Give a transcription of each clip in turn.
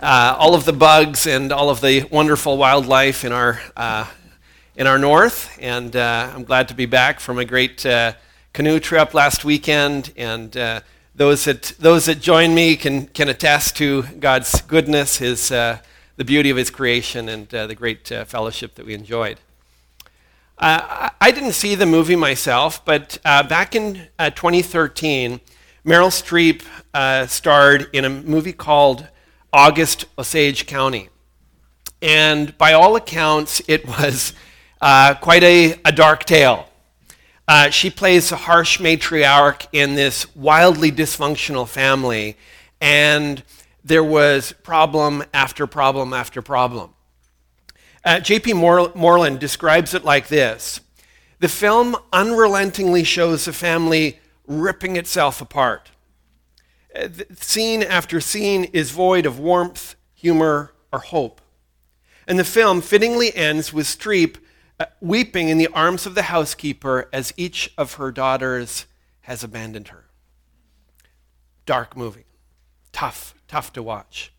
uh, all of the bugs and all of the wonderful wildlife in our, uh, in our north. And uh, I'm glad to be back from a great uh, canoe trip last weekend. And uh, those, that, those that join me can, can attest to God's goodness, his, the beauty of His creation, and the great fellowship that we enjoyed. I didn't see the movie myself, but back in 2013, Meryl Streep starred in a movie called August Osage County. And by all accounts, it was uh, quite a, a, dark tale. Uh, she plays a harsh matriarch in this wildly dysfunctional family, and there was problem after problem after problem. Uh, J.P. Moreland describes it like this The film unrelentingly shows the family ripping itself apart. Scene after scene is void of warmth, humor, or hope. And the film fittingly ends with Streep uh, weeping in the arms of the housekeeper as each of her daughters has abandoned her. Dark movie. Tough, tough to watch.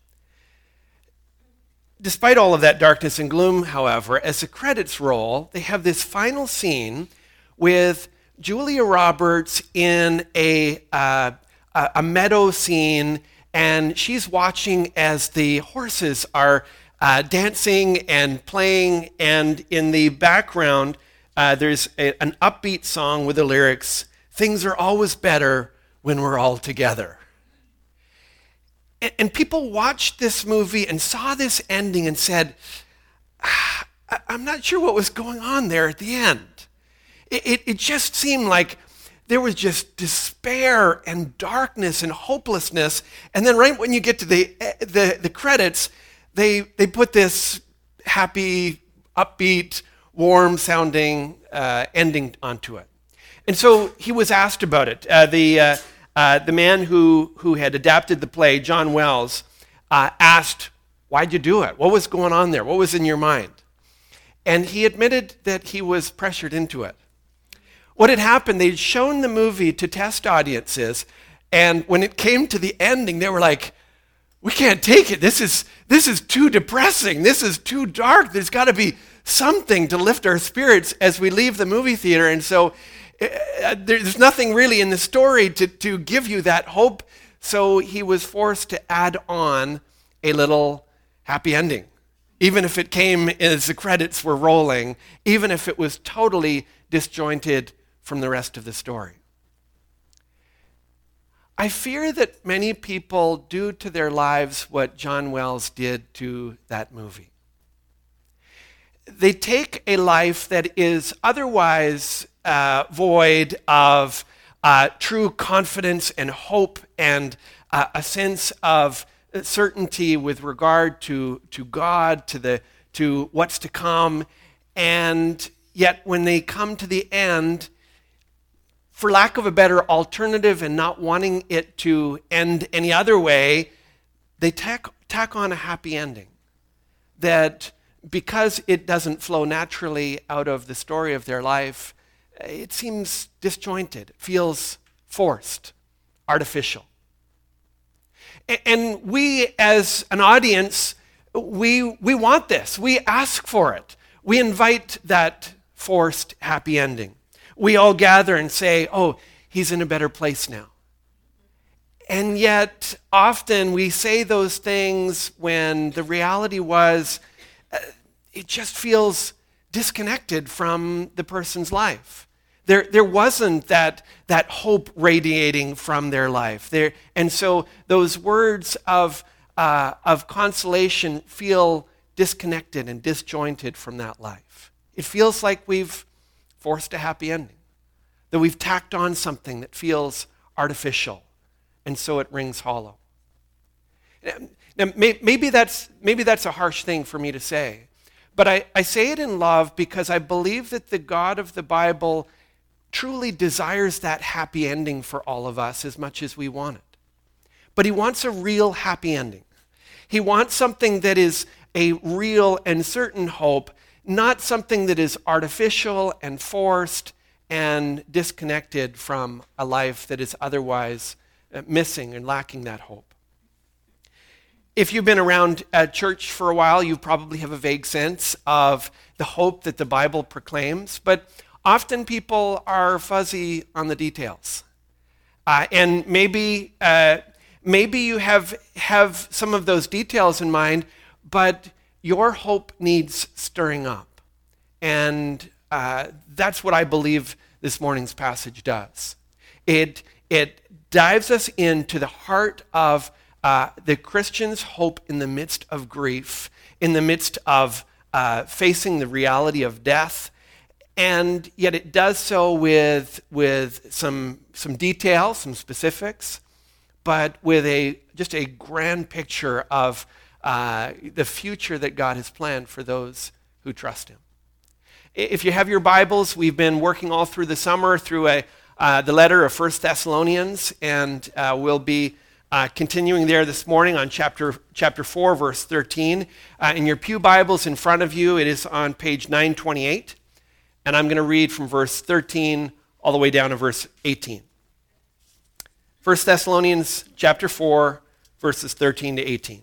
Despite all of that darkness and gloom, however, as the credits roll, they have this final scene with Julia Roberts in a, uh, a meadow scene, and she's watching as the horses are uh, dancing and playing, and in the background, uh, there's a, an upbeat song with the lyrics Things are always better when we're all together. And, and people watched this movie and saw this ending and said, ah, I'm not sure what was going on there at the end. It, it, it just seemed like there was just despair and darkness and hopelessness. And then right when you get to the, the, the credits, they, they put this happy, upbeat, warm sounding uh, ending onto it. And so he was asked about it. Uh, the, uh, uh the man who, who had adapted the play, John Wells, uh, asked, Why'd you do it? What was going on there? What was in your mind? And he admitted that he was pressured into it. What had happened, they'd shown the movie to test audiences, and when it came to the ending, they were like, we can't take it. This is, this is too depressing. This is too dark. There's got to be something to lift our spirits as we leave the movie theater. And so uh, there's nothing really in the story to, to give you that hope. So he was forced to add on a little happy ending. Even if it came as the credits were rolling, even if it was totally disjointed from the rest of the story. I fear that many people do to their lives what John Wells did to that movie. They take a life that is otherwise uh, void of uh, true confidence and hope and uh, a sense of certainty with regard to, to God, to, the, to what's to come, and yet when they come to the end, for lack of a better alternative and not wanting it to end any other way, they tack, tack on a happy ending. That because it doesn't flow naturally out of the story of their life, it seems disjointed, feels forced, artificial. And we, as an audience, we, we want this. We ask for it. We invite that forced happy ending we all gather and say, oh, he's in a better place now. And yet, often we say those things when the reality was uh, it just feels disconnected from the person's life. There, there wasn't that, that hope radiating from their life. There, and so those words of, uh, of consolation feel disconnected and disjointed from that life. It feels like we've forced a happy ending. That we've tacked on something that feels artificial, and so it rings hollow. Now, maybe that's, maybe that's a harsh thing for me to say, but I, I say it in love because I believe that the God of the Bible truly desires that happy ending for all of us as much as we want it. But he wants a real happy ending. He wants something that is a real and certain hope not something that is artificial and forced and disconnected from a life that is otherwise uh, missing and lacking that hope. if you've been around a church for a while, you probably have a vague sense of the hope that the Bible proclaims, but often people are fuzzy on the details. Uh, and maybe, uh, maybe you have, have some of those details in mind, but your hope needs stirring up. And uh, that's what I believe this morning's passage does. It, it dives us into the heart of uh, the Christian's hope in the midst of grief, in the midst of uh, facing the reality of death, and yet it does so with, with some, some detail, some specifics, but with a, just a grand picture of uh, the future that God has planned for those who trust Him. If you have your Bibles, we've been working all through the summer through a, uh, the letter of First Thessalonians, and uh, we'll be uh, continuing there this morning on chapter, chapter 4, verse 13. Uh, in your Pew Bibles in front of you, it is on page 928. And I'm going to read from verse 13 all the way down to verse 18. 1 Thessalonians chapter 4, verses 13 to 18.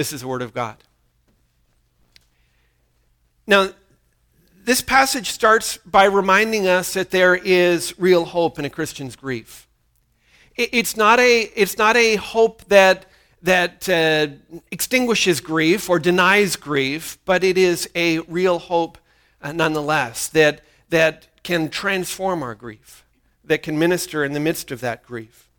This is the Word of God. Now, this passage starts by reminding us that there is real hope in a Christian's grief it's not a, it's not a hope that, that uh, extinguishes grief or denies grief, but it is a real hope uh, nonetheless that, that can transform our grief, that can minister in the midst of that grief.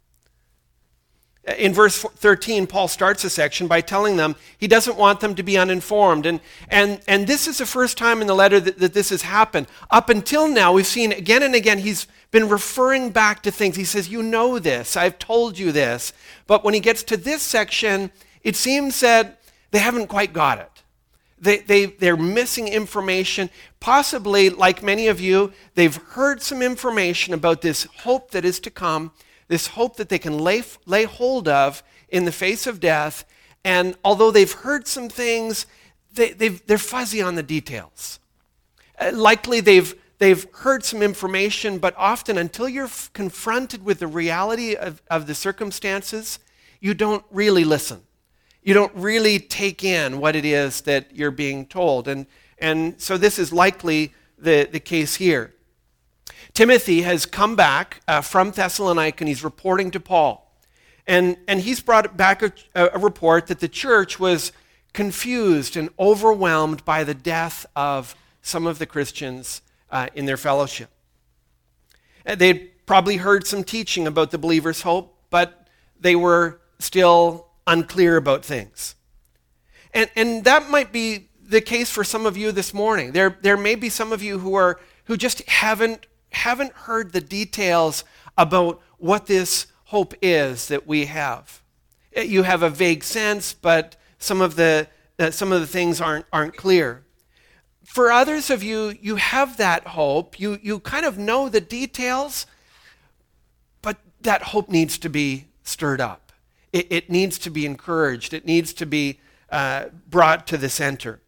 In verse 13, Paul starts a section by telling them he doesn't want them to be uninformed. And, and, and this is the first time in the letter that, that this has happened. Up until now, we've seen again and again he's been referring back to things. He says, You know this, I've told you this. But when he gets to this section, it seems that they haven't quite got it. They, they, they're missing information. Possibly, like many of you, they've heard some information about this hope that is to come this hope that they can lay, lay hold of in the face of death. And although they've heard some things, they, they're fuzzy on the details. Uh, likely they've, they've heard some information, but often until you're f- confronted with the reality of, of the circumstances, you don't really listen. You don't really take in what it is that you're being told. And, and so this is likely the, the case here. Timothy has come back uh, from Thessalonica and he's reporting to Paul. And, and he's brought back a, a report that the church was confused and overwhelmed by the death of some of the Christians uh, in their fellowship. Uh, they'd probably heard some teaching about the believer's hope, but they were still unclear about things. And, and that might be the case for some of you this morning. There, there may be some of you who, are, who just haven't haven't heard the details about what this hope is that we have. You have a vague sense, but some of the, uh, some of the things aren't, aren't clear. For others of you, you have that hope. You, you kind of know the details, but that hope needs to be stirred up. It, it needs to be encouraged. It needs to be uh, brought to the center.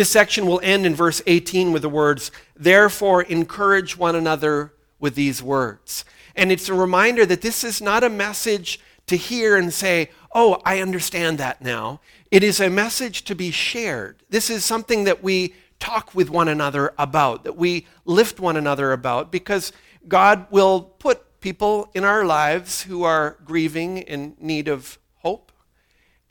This section will end in verse 18 with the words, Therefore, encourage one another with these words. And it's a reminder that this is not a message to hear and say, Oh, I understand that now. It is a message to be shared. This is something that we talk with one another about, that we lift one another about, because God will put people in our lives who are grieving in need of hope.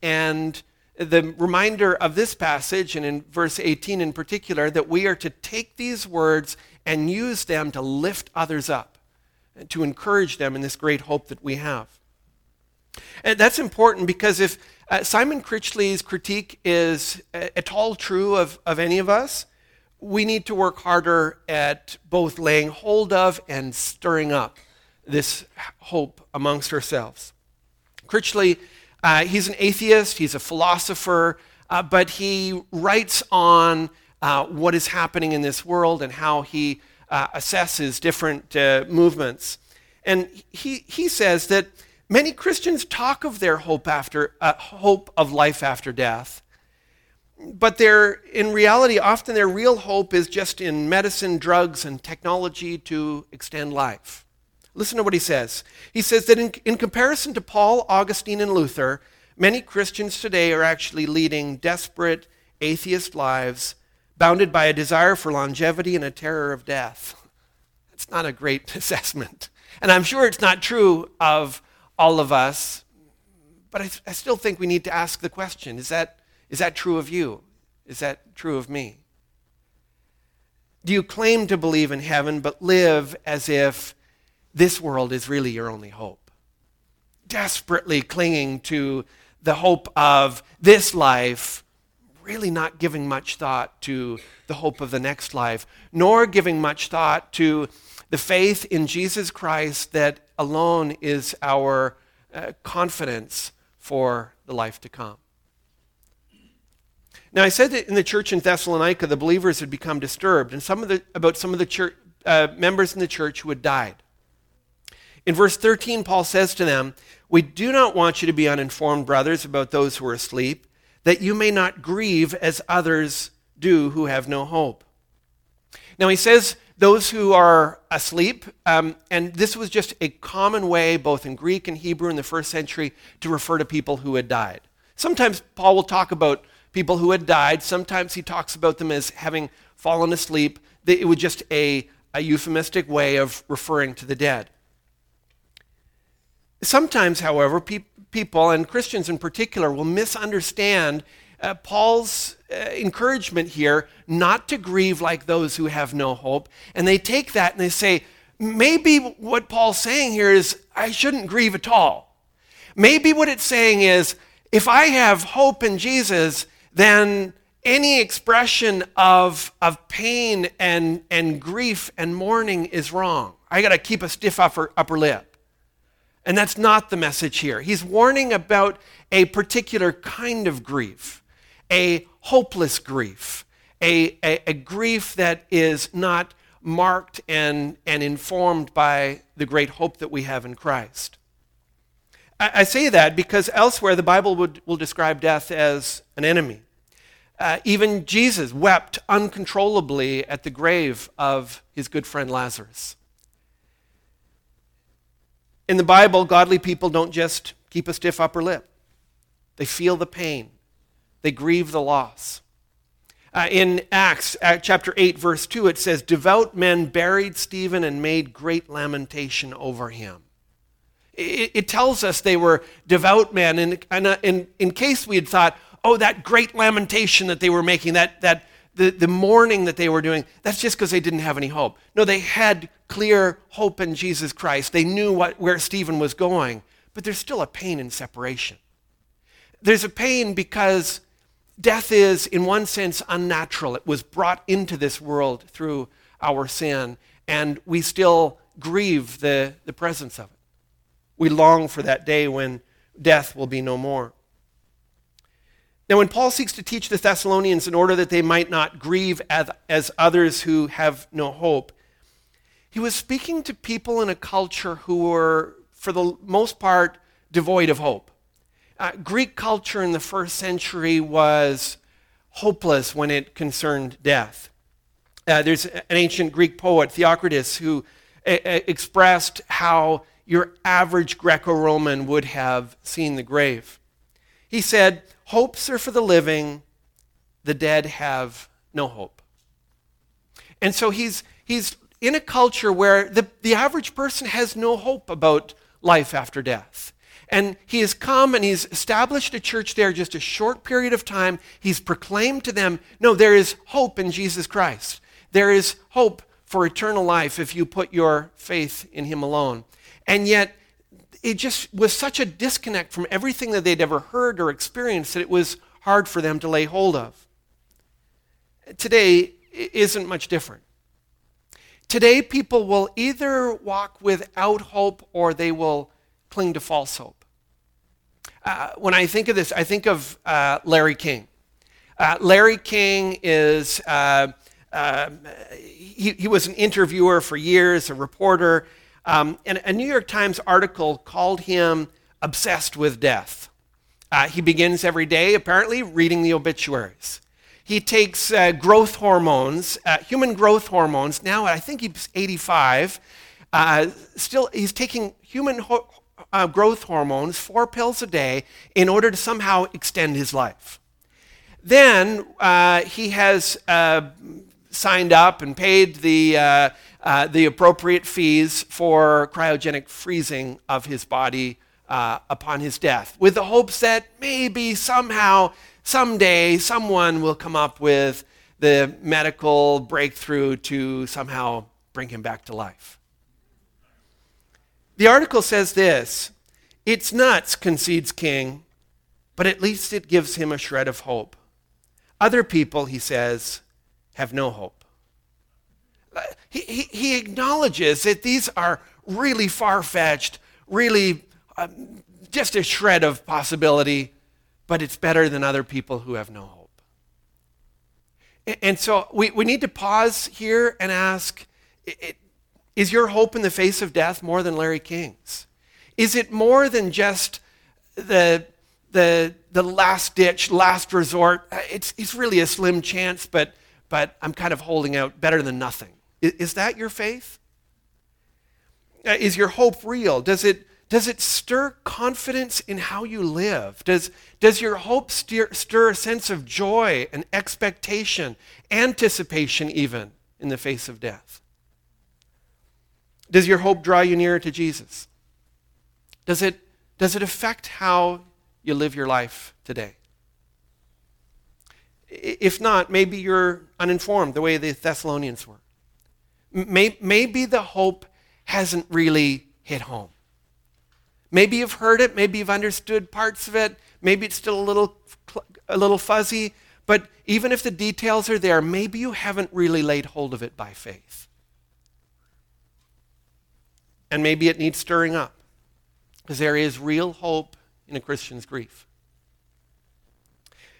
And the reminder of this passage, and in verse 18 in particular, that we are to take these words and use them to lift others up, and to encourage them in this great hope that we have. And that's important because if uh, Simon Critchley's critique is at all true of, of any of us, we need to work harder at both laying hold of and stirring up this hope amongst ourselves. Critchley, uh, he's an atheist, he's a philosopher, uh, but he writes on uh, what is happening in this world and how he uh, assesses different uh, movements. And he, he says that many Christians talk of their hope, after, uh, hope of life after death, but they're, in reality, often their real hope is just in medicine, drugs, and technology to extend life. Listen to what he says. He says that in, in comparison to Paul, Augustine, and Luther, many Christians today are actually leading desperate, atheist lives bounded by a desire for longevity and a terror of death. That's not a great assessment. And I'm sure it's not true of all of us, but I, I still think we need to ask the question is that, is that true of you? Is that true of me? Do you claim to believe in heaven but live as if this world is really your only hope? Desperately clinging to the hope of this life really not giving much thought to the hope of the next life, nor giving much thought to the faith in Jesus Christ that alone is our uh, confidence for the life to come. Now, I said that in the church in Thessalonica, the believers had become disturbed, and some of the, about some of the church, uh, members in the church who had died. In verse 13, Paul says to them, We do not want you to be uninformed, brothers, about those who are asleep that you may not grieve as others do who have no hope. Now, he says those who are asleep, um, and this was just a common way, both in Greek and Hebrew in the first century, to refer to people who had died. Sometimes Paul will talk about people who had died, sometimes he talks about them as having fallen asleep. It was just a, a euphemistic way of referring to the dead. Sometimes, however, pe- people, and Christians in particular, will misunderstand uh, Paul's uh, encouragement here not to grieve like those who have no hope. And they take that and they say, maybe what Paul's saying here is, I shouldn't grieve at all. Maybe what it's saying is, if I have hope in Jesus, then any expression of, of pain and, and grief and mourning is wrong. I got to keep a stiff upper, upper lip. And that's not the message here. He's warning about a particular kind of grief, a hopeless grief, a, a, a, grief that is not marked and, and informed by the great hope that we have in Christ. I, I say that because elsewhere the Bible would, will describe death as an enemy. Uh, even Jesus wept uncontrollably at the grave of his good friend Lazarus. In the Bible, godly people don't just keep a stiff upper lip, they feel the pain, they grieve the loss. Uh, in Acts uh, chapter 8, verse 2, it says, Devout men buried Stephen and made great lamentation over him. It, it tells us they were devout men. And, and uh, in, in case we had thought, oh, that great lamentation that they were making, that, that the, the mourning that they were doing, that's just because they didn't have any hope. No, they had clear hope in Jesus Christ. They knew what, where Stephen was going, but there's still a pain in separation. There's a pain because death is, in one sense, unnatural. It was brought into this world through our sin, and we still grieve the, the presence of it. We long for that day when death will be no more. Now, when Paul seeks to teach the Thessalonians in order that they might not grieve as, as others who have no hope, he was speaking to people in a culture who were, for the most part, devoid of hope. Uh, Greek culture in the first century was hopeless when it concerned death. Uh, there's an ancient Greek poet, Theocritus, who a- a- expressed how your average Greco Roman would have seen the grave. He said, Hopes are for the living, the dead have no hope. And so he's, he's in a culture where the, the average person has no hope about life after death. And he has come and he's established a church there just a short period of time. He's proclaimed to them no, there is hope in Jesus Christ. There is hope for eternal life if you put your faith in him alone. And yet, it just was such a disconnect from everything that they'd ever heard or experienced that it was hard for them to lay hold of. Today isn't much different. Today, people will either walk without hope or they will cling to false hope. Uh, when I think of this, I think of uh, Larry King. Uh, Larry King is, uh, uh, he, he, was an interviewer for years, a reporter, um, and a New York Times article called him obsessed with death. Uh, he begins every day, apparently, reading the obituaries. He takes growth hormones, human growth hormones. Now, I think he's 85. still, he's taking human ho- uh, growth hormones, four pills a day, in order to somehow extend his life. Then uh, he has uh, signed up and paid the, uh, the appropriate fees for cryogenic freezing of his body uh, upon his death, with the hopes that maybe somehow, someday, someone will come up with the medical breakthrough to somehow bring him back to life. The article says this It's nuts, concedes King, but at least it gives him a shred of hope. Other people, he says, have no hope. Uh, he, he, acknowledges that these are really far fetched, really um, just a shred of possibility, but it's better than other people who have no hope. And so we, we need to pause here and ask it, is your hope in the face of death more than Larry King's? Is it more than just the, the, the last ditch, last resort? It's, it's really a slim chance, but, but I'm kind of holding out better than nothing. Is, is that your faith? Uh, is your hope real? Does it, does it stir confidence in how you live? Does, does your hope stir, stir a sense of joy and expectation, anticipation even, in the face of death? Does your hope draw you nearer to Jesus? Does it, does it affect how you live your life today? If not, maybe you're uninformed the way the Thessalonians were. Maybe the hope hasn't really hit home. Maybe you've heard it, maybe you've understood parts of it, maybe it's still a little, a little fuzzy, but even if the details are there, maybe you haven't really laid hold of it by faith and maybe it needs stirring up because there is real hope in a Christian's grief.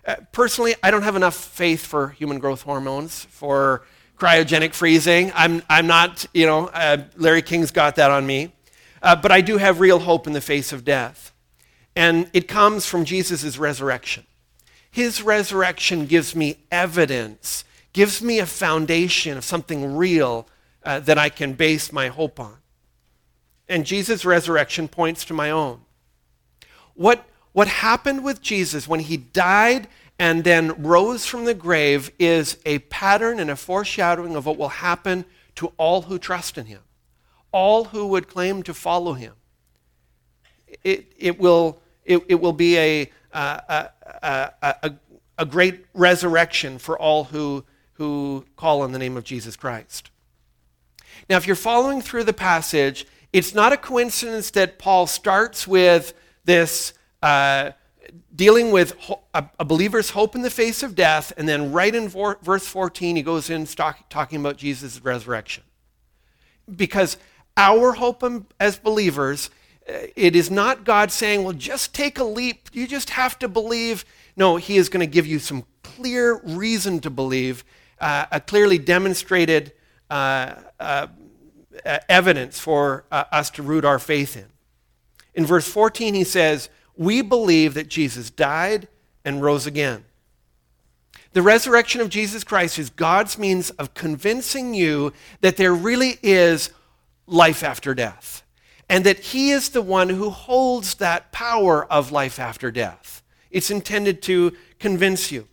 Uh, personally, I don't have enough faith for human growth hormones, for cryogenic freezing. I'm, I'm not, you know, uh, Larry King's got that on me. Uh, but I do have real hope in the face of death. And it comes from Jesus' resurrection. His resurrection gives me evidence, gives me a foundation of something real uh, that I can base my hope on. And Jesus' resurrection points to my own. What, what happened with Jesus when he died and then rose from the grave is a pattern and a foreshadowing of what will happen to all who trust in him, all who would claim to follow him. It, it, will, it, it will be a, a, a, a, a great resurrection for all who, who call on the name of Jesus Christ. Now, if you're following through the passage, it's not a coincidence that Paul starts with this uh, dealing with a, believer's hope in the face of death, and then right in verse 14, he goes in talk, talking about Jesus' resurrection. Because our hope as believers, uh, it is not God saying, well, just take a leap. You just have to believe. No, he is going to give you some clear reason to believe, uh, a clearly demonstrated uh, uh, evidence for uh, us to root our faith in. In verse 14, he says, We believe that Jesus died and rose again. The resurrection of Jesus Christ is God's means of convincing you that there really is life after death, and that He is the one who holds that power of life after death. It's intended to convince you.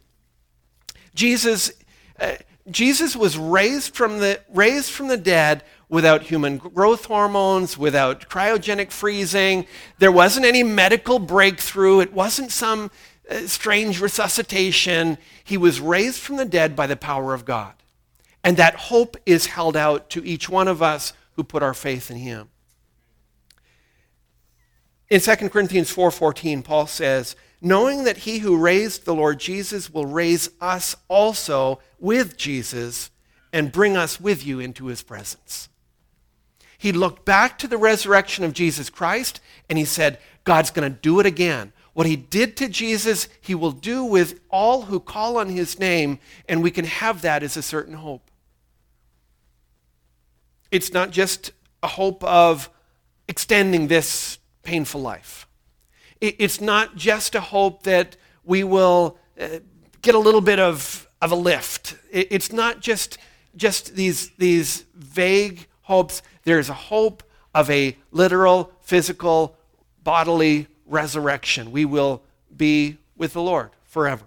Jesus, uh, Jesus was raised from the, raised from the dead without human growth hormones, without cryogenic freezing. There wasn't any medical breakthrough. It wasn't some uh, strange resuscitation. He was raised from the dead by the power of God. And that hope is held out to each one of us who put our faith in him. In 2 Corinthians 4:14, Paul says, knowing that he who raised the Lord Jesus will raise us also with Jesus and bring us with you into his presence. He looked back to the resurrection of Jesus Christ and he said, God's going to do it again. What he did to Jesus, he will do with all who call on his name, and we can have that as a certain hope. It's not just a hope of extending this painful life. It's not just a hope that we will uh, get a little bit of, of a lift. It's not just, just these, these vague hopes. There's a hope of a literal, physical, bodily resurrection. We will be with the Lord forever.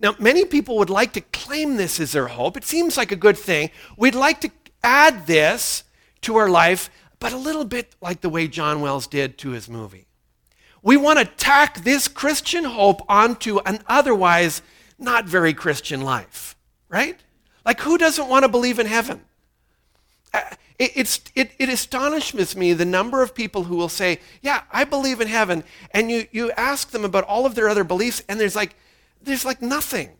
Now, many people would like to claim this as their hope. It seems like a good thing. We'd like to add this to our life but a little bit like the way John Wells did to his movie. We want to tack this Christian hope onto an otherwise not very Christian life, right? Like, who doesn't want to believe in heaven? It, it's, it, it astonishes me the number of people who will say, Yeah, I believe in heaven. And you, you ask them about all of their other beliefs, and there's like, there's like nothing.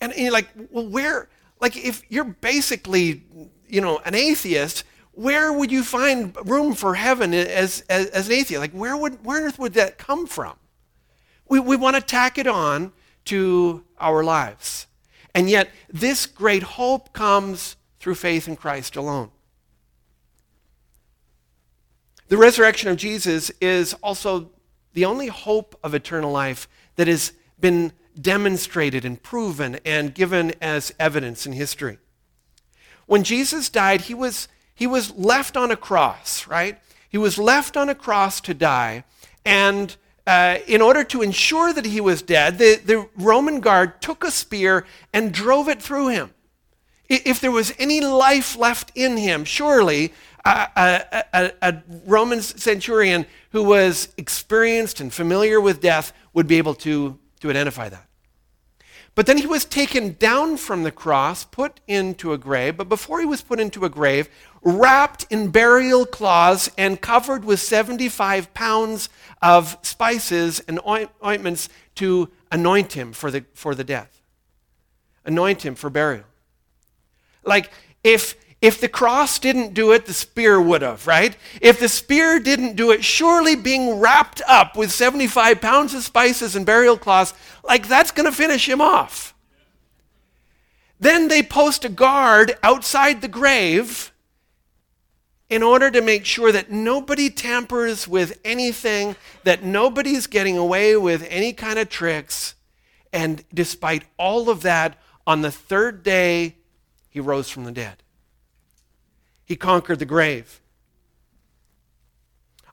And, and you're like, Well, where? Like, if you're basically, you know, an atheist, where would you find room for heaven as, as, as an atheist? Like, where, would, where on earth would that come from? We, we want to tack it on to our lives. And yet, this great hope comes through faith in Christ alone. The resurrection of Jesus is also the only hope of eternal life that has been demonstrated and proven and given as evidence in history. When Jesus died, he was he was left on a cross, right? He was left on a cross to die. And uh, in order to ensure that he was dead, the, the Roman guard took a spear and drove it through him. If there was any life left in him, surely a, a, a, Roman centurion who was experienced and familiar with death would be able to, to identify that. But then he was taken down from the cross, put into a grave. But before he was put into a grave, wrapped in burial cloths and covered with 75 pounds of spices and ointments to anoint him for the, for the death, anoint him for burial. Like, if if the cross didn't do it, the spear would have, right? If the spear didn't do it, surely being wrapped up with 75 pounds of spices and burial cloths, like that's going to finish him off. Then they post a guard outside the grave in order to make sure that nobody tampers with anything, that nobody's getting away with any kind of tricks. And despite all of that, on the third day, he rose from the dead he conquered the grave.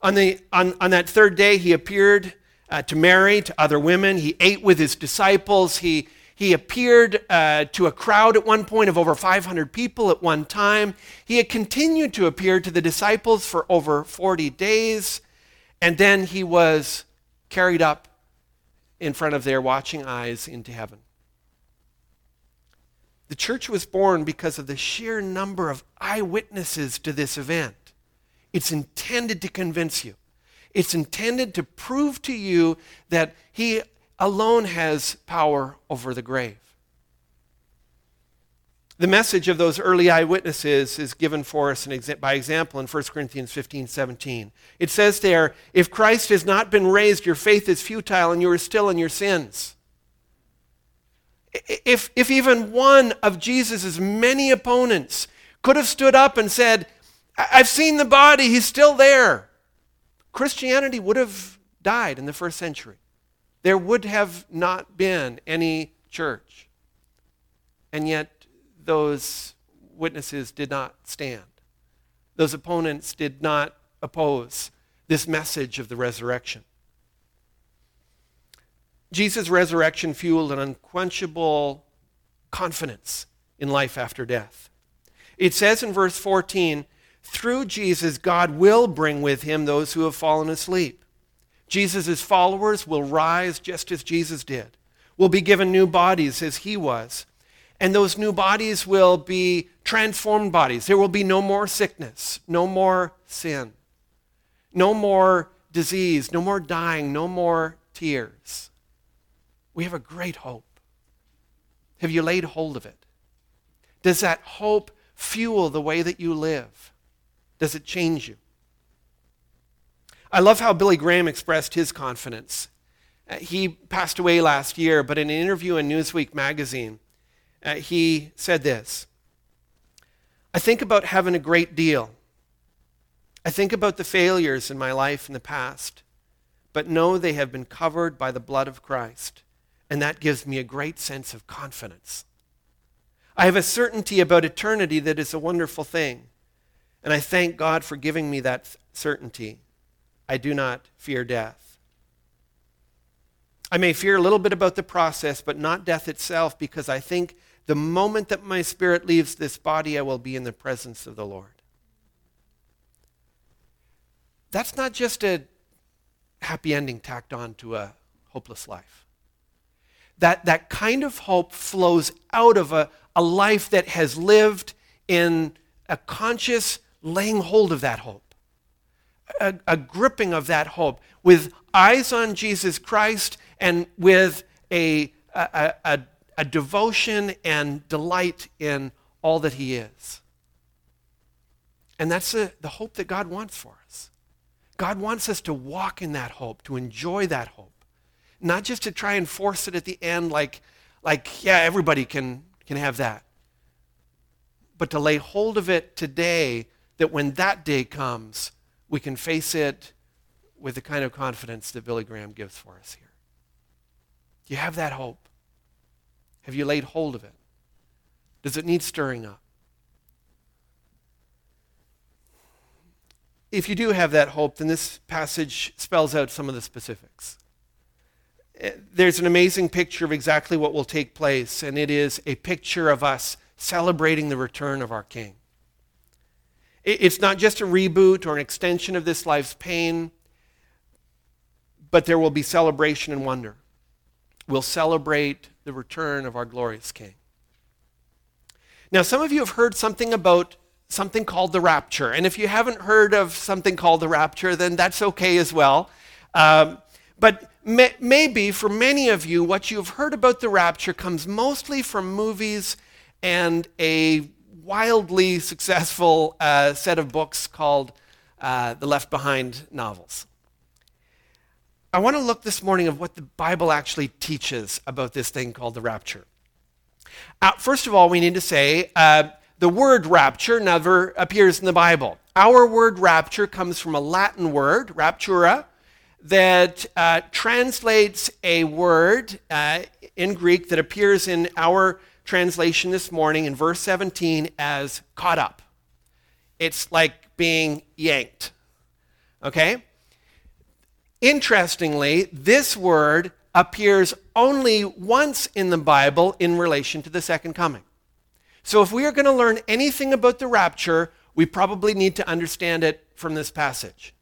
On, the, on, on that third day, he appeared uh, to Mary, to other women. He ate with his disciples. He, he appeared uh, to a crowd at one point of over 500 people at one time. He had continued to appear to the disciples for over 40 days. And then he was carried up in front of their watching eyes into heaven. The church was born because of the sheer number of eyewitnesses to this event. It's intended to convince you. It's intended to prove to you that He alone has power over the grave. The message of those early eyewitnesses is given for us by example in 1 Corinthians 15 17. It says there, If Christ has not been raised, your faith is futile and you are still in your sins. If, if even one of Jesus' many opponents could have stood up and said, I've seen the body, he's still there, Christianity would have died in the first century. There would have not been any church. And yet, those witnesses did not stand. Those opponents did not oppose this message of the resurrection. Jesus' resurrection fueled an unquenchable confidence in life after death. It says in verse 14, through Jesus, God will bring with him those who have fallen asleep. Jesus' followers will rise just as Jesus did, will be given new bodies as he was. And those new bodies will be transformed bodies. There will be no more sickness, no more sin, no more disease, no more dying, no more tears. We have a great hope. Have you laid hold of it? Does that hope fuel the way that you live? Does it change you? I love how Billy Graham expressed his confidence. Uh, he passed away last year, but in an interview in Newsweek magazine, uh, he said this I think about having a great deal. I think about the failures in my life in the past, but know they have been covered by the blood of Christ, and that gives me a great sense of confidence. I have a certainty about eternity that is a wonderful thing, and I thank God for giving me that certainty. I do not fear death. I may fear a little bit about the process, but not death itself, because I think the moment that my spirit leaves this body, I will be in the presence of the Lord. That's not just a happy ending tacked on to a hopeless life. That, that kind of hope flows out of a, a life that has lived in a conscious laying hold of that hope a, a gripping of that hope with eyes on Jesus Christ and with a, a, a, a devotion and delight in all that He is. And that's the, the hope that God wants for us. God wants us to walk in that hope, to enjoy that hope, not just to try and force it at the end like, like yeah, everybody can, can have that, but to lay hold of it today that when that day comes, we can face it with the kind of confidence that Billy Graham gives for us here. Do you have that hope? Have you laid hold of it? Does it need stirring up? If you do have that hope, then this passage spells out some of the specifics. There's an amazing picture of exactly what will take place, and it is a picture of us celebrating the return of our King. It's not just a reboot or an extension of this life's pain, but there will be celebration and wonder. We'll celebrate the return of our glorious King. Now, some of you have heard something about something called the rapture. And if you haven't heard of something called the rapture, then that's okay as well. Um, but may, maybe for many of you, what you've heard about the rapture comes mostly from movies and a wildly successful uh, set of books called uh, the Left Behind novels. I want to look this morning of what the Bible actually teaches about this thing called the rapture. Uh, first of all, we need to say uh, the word rapture never appears in the Bible. Our word rapture comes from a Latin word, raptura, that uh, translates a word uh, in Greek that appears in our translation this morning in verse 17 as caught up. It's like being yanked. Okay? Interestingly, this word appears only once in the Bible in relation to the second coming. So if we are going to learn anything about the rapture, we probably need to understand it from this passage.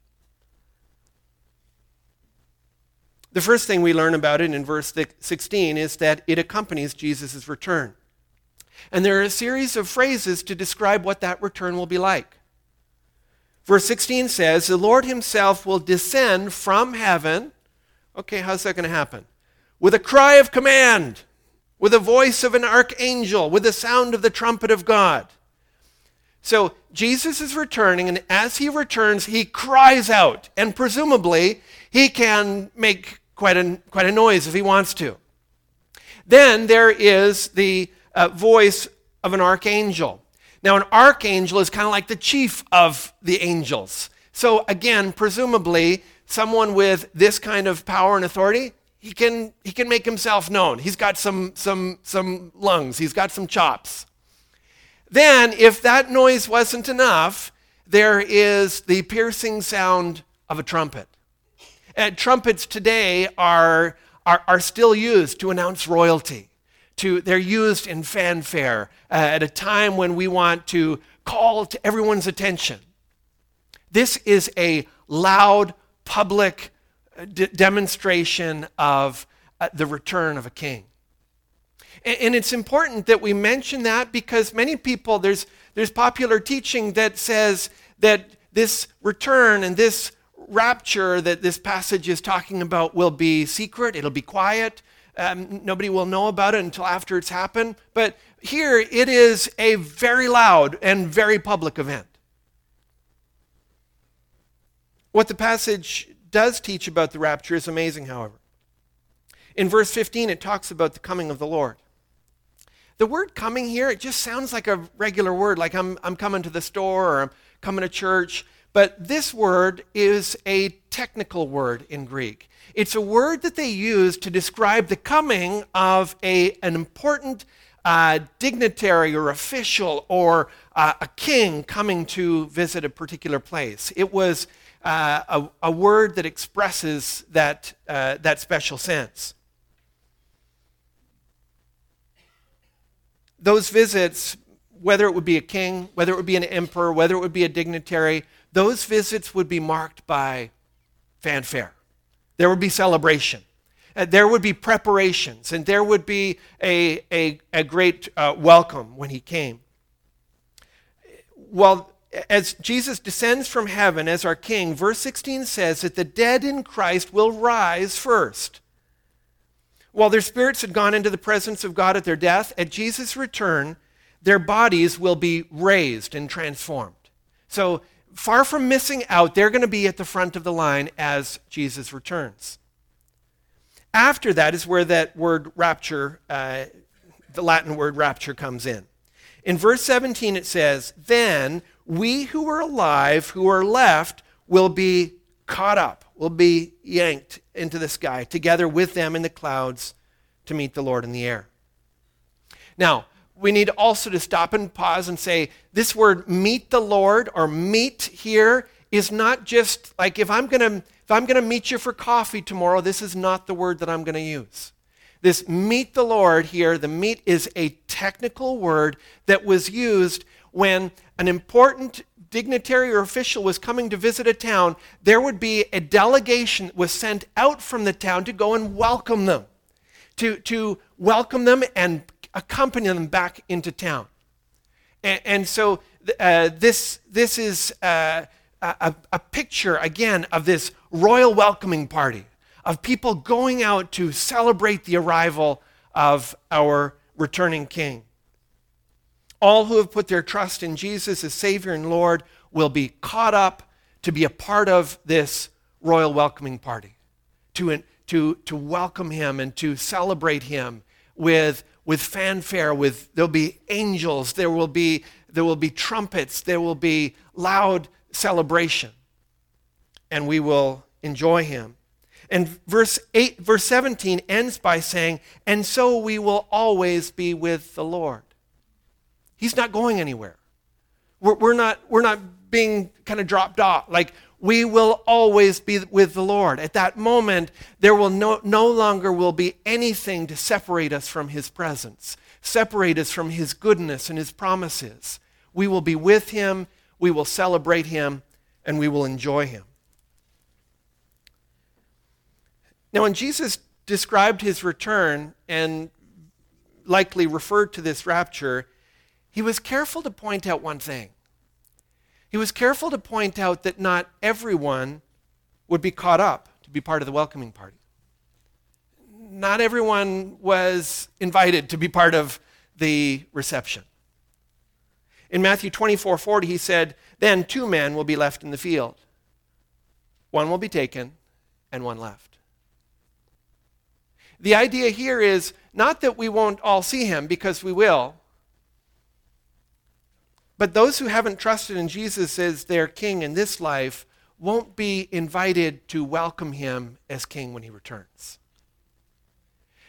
The first thing we learn about it in verse 16 is that it accompanies Jesus' return. And there are a series of phrases to describe what that return will be like. Verse 16 says, The Lord Himself will descend from heaven. Okay, how's that going to happen? With a cry of command, with a voice of an archangel, with the sound of the trumpet of God. So Jesus is returning, and as he returns, he cries out, and presumably he can make quite a, quite a noise if he wants to. Then there is the uh, voice of an archangel. Now, an archangel is kind of like the chief of the angels. So, again, presumably, someone with this kind of power and authority, he can, he can make himself known. He's got some, some, some lungs, he's got some chops. Then, if that noise wasn't enough, there is the piercing sound of a trumpet. And trumpets today are, are, are still used to announce royalty, to, they're used in fanfare uh, at a time when we want to call to everyone's attention. This is a loud, public uh, d- demonstration of uh, the return of a king. And, and it's important that we mention that because many people, there's, there's popular teaching that says that this return and this rapture that this passage is talking about will be secret, it'll be quiet. Um, nobody will know about it until after it's happened. But here it is a very loud and very public event. What the passage does teach about the rapture is amazing, however. In verse 15, it talks about the coming of the Lord. The word coming here, it just sounds like a regular word, like I'm, I'm coming to the store or I'm coming to church. But this word is a technical word in Greek. It's a word that they use to describe the coming of a, an important uh, dignitary or official or uh, a king coming to visit a particular place. It was uh, a, a, word that expresses that, uh, that special sense. those visits, whether it would be a king, whether it would be an emperor, whether it would be a dignitary, those visits would be marked by fanfare. There would be celebration. Uh, there would be preparations, and there would be a, a, a great uh, welcome when he came. Well, as Jesus descends from heaven as our king, verse 16 says that the dead in Christ will rise first. While their spirits had gone into the presence of God at their death, at Jesus' return, their bodies will be raised and transformed. So, far from missing out, they're going to be at the front of the line as Jesus returns. After that is where that word rapture, uh, the Latin word rapture, comes in. In verse 17, it says, Then we who are alive, who are left, will be caught up will be yanked into the sky together with them in the clouds to meet the Lord in the air. Now, we need also to stop and pause and say this word meet the Lord or meet here is not just like if I'm going to if I'm to meet you for coffee tomorrow, this is not the word that I'm going to use. This meet the Lord here, the meet is a technical word that was used when an important dignitary or official was coming to visit a town, there would be a delegation was sent out from the town to go and welcome them, to, to welcome them and accompany them back into town. And, and so uh, this, this is uh, a, a picture, again, of this royal welcoming party, of people going out to celebrate the arrival of our returning king. All who have put their trust in Jesus as Savior and Lord will be caught up to be a part of this royal welcoming party, to, to, to welcome him and to celebrate him with, with fanfare, with there'll be angels, there will be, there will be trumpets, there will be loud celebration, and we will enjoy him. And verse 8, verse 17 ends by saying, And so we will always be with the Lord. He's not going anywhere. We're, we're, not, we're not being kind of dropped off. Like, we will always be with the Lord. At that moment, there will no, no longer will be anything to separate us from his presence, separate us from his goodness and his promises. We will be with him, we will celebrate him, and we will enjoy him. Now, when Jesus described his return and likely referred to this rapture, he was careful to point out one thing. He was careful to point out that not everyone would be caught up to be part of the welcoming party. Not everyone was invited to be part of the reception. In Matthew 24 40, he said, Then two men will be left in the field. One will be taken, and one left. The idea here is not that we won't all see him, because we will, but those who haven't trusted in Jesus as their king in this life won't be invited to welcome him as king when he returns.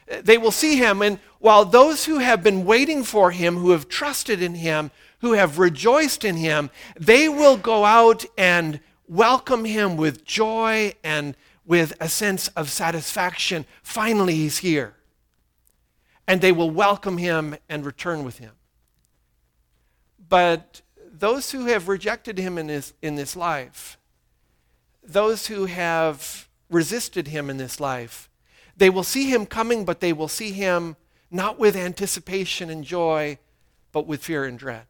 They will see him, and while those who have been waiting for him, who have trusted in him, who have rejoiced in him, they will go out and welcome him with joy and with a sense of satisfaction. Finally, he's here. and they will welcome him and return with him. But those who have rejected him in this, in this life, those who have resisted him in this life, they will see him coming, but they will see him not with anticipation and joy, but with fear and dread.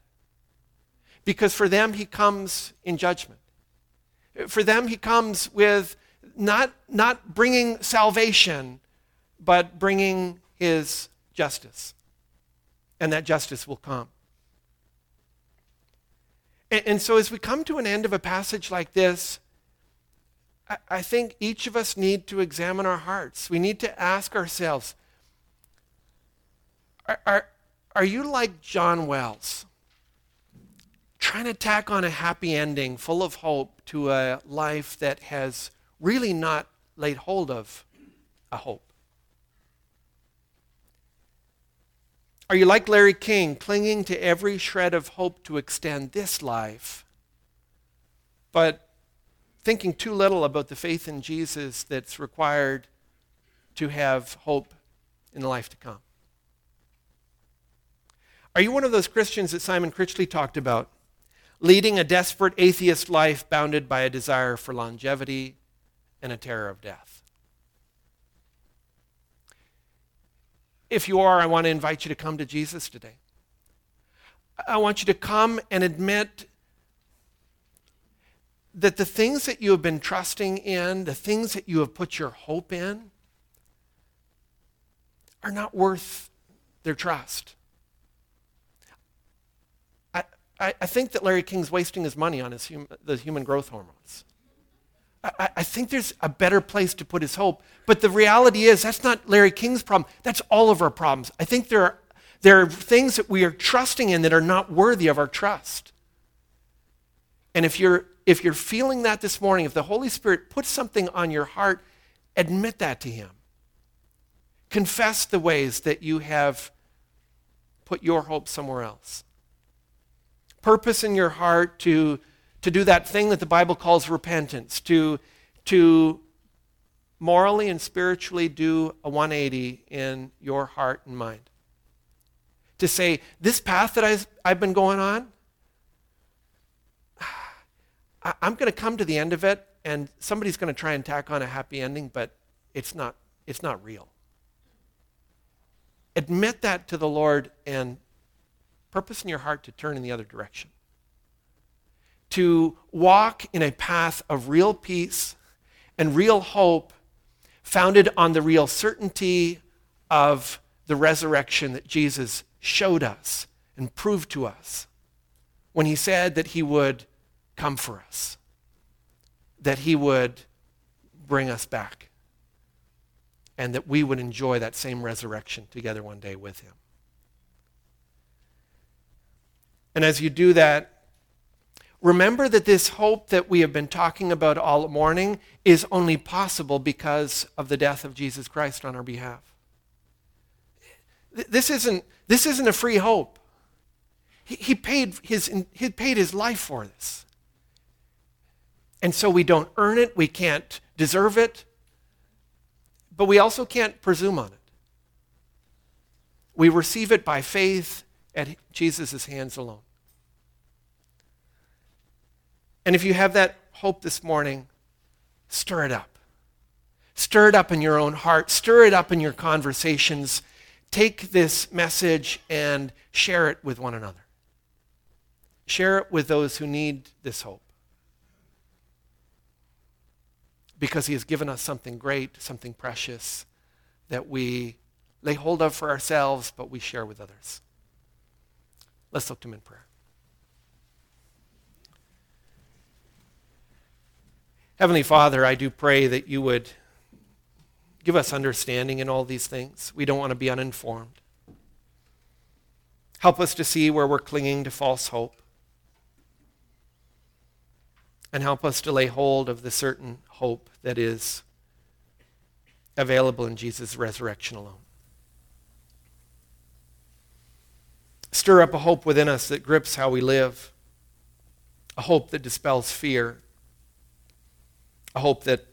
Because for them, he comes in judgment. For them, he comes with not, not bringing salvation, but bringing his justice. And that justice will come. And, and so, as we come to an end of a passage like this, I, I think each of us need to examine our hearts. We need to ask ourselves are, are, are you like John Wells? Trying to tack on a happy ending full of hope to a life that has really not laid hold of a hope. Are you like Larry King, clinging to every shred of hope to extend this life, but thinking too little about the faith in Jesus that's required to have hope in the life to come? Are you one of those Christians that Simon Critchley talked about, leading a desperate atheist life bounded by a desire for longevity and a terror of death? If you are, I want to invite you to come to Jesus today. I want you to come and admit that the things that you have been trusting in, the things that you have put your hope in, are not worth their trust. I, I, I think that Larry King's wasting his money on his hum, the human growth hormones. I, I think there's a better place to put his hope. But the reality is, that's not Larry King's problem. That's all of our problems. I think there are, there are things that we are trusting in that are not worthy of our trust. And if you're, if you're feeling that this morning, if the Holy Spirit puts something on your heart, admit that to Him. Confess the ways that you have put your hope somewhere else. Purpose in your heart to to do that thing that the Bible calls repentance, to, to morally and spiritually do a 180 in your heart and mind. To say, this path that I've, been going on, I'm going to come to the end of it, and somebody's going to try and tack on a happy ending, but it's not, it's not real. Admit that to the Lord and purpose in your heart to turn in the other direction to walk in a path of real peace and real hope founded on the real certainty of the resurrection that Jesus showed us and proved to us when he said that he would come for us, that he would bring us back, and that we would enjoy that same resurrection together one day with him. And as you do that, Remember that this hope that we have been talking about all morning is only possible because of the death of Jesus Christ on our behalf. This isn't, this isn't a free hope. He, he, paid his, he paid his life for this. And so we don't earn it, we can't deserve it, but we also can't presume on it. We receive it by faith at Jesus' hands alone. And if you have that hope this morning, stir it up. Stir it up in your own heart, stir it up in your conversations. Take this message and share it with one another. Share it with those who need this hope. Because he has given us something great, something precious that we lay hold of for ourselves, but we share with others. Let's look to him in prayer. Heavenly Father, I do pray that you would give us understanding in all these things. We don't want to be uninformed. Help us to see where we're clinging to false hope. And help us to lay hold of the certain hope that is available in Jesus' resurrection alone. Stir up a hope within us that grips how we live, a hope that dispels fear a hope that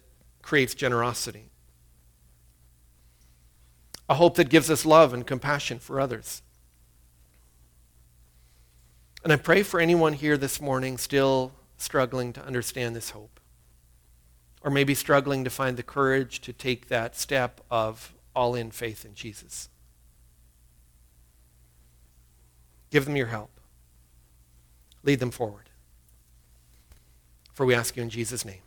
creates generosity, a hope that gives us love and compassion for others. And I pray for anyone here this morning still struggling to understand this hope, or maybe struggling to find the courage to take that step of all in faith in Jesus. Give them your help. Lead them forward. For we ask you in Jesus' name.